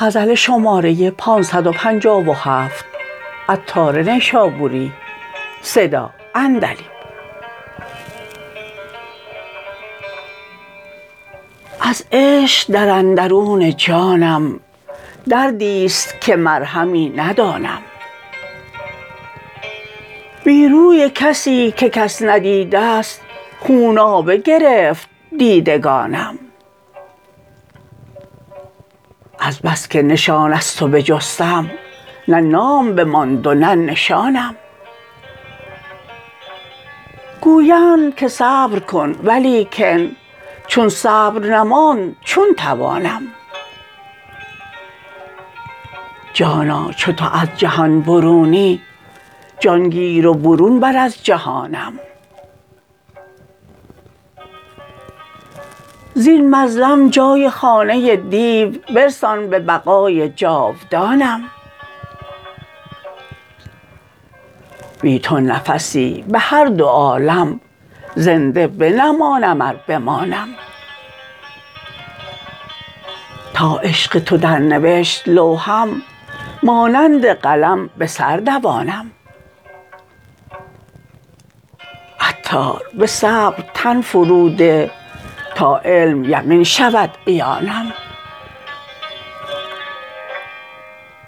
غزل شماره 557 عطار نیشابوری صدا اندلی. از عشق در اندرون جانم دردی است که مرهمی ندانم. بی روی کسی که کس ندیده است خونابه گرفت دیدگانم. از بس که نشان از تو بجستم نه نام بماند و نه نشانم. گویند که صبر کن ولیکن چون صبر نماند چون توانم. جانا چو تو از جهان برونی جان گیر و برون بر از جهانم. زین مظلم جای خانه دیو برسان به بقای جاودانم. بی تو نفسی به هر دو عالم زنده بنمانم ار بمانم. تا عشق تو درنوشت لوحم مانند قلم به سر دوانم. عطار به صبر تن فرو ده تا علم یقین شود عیانم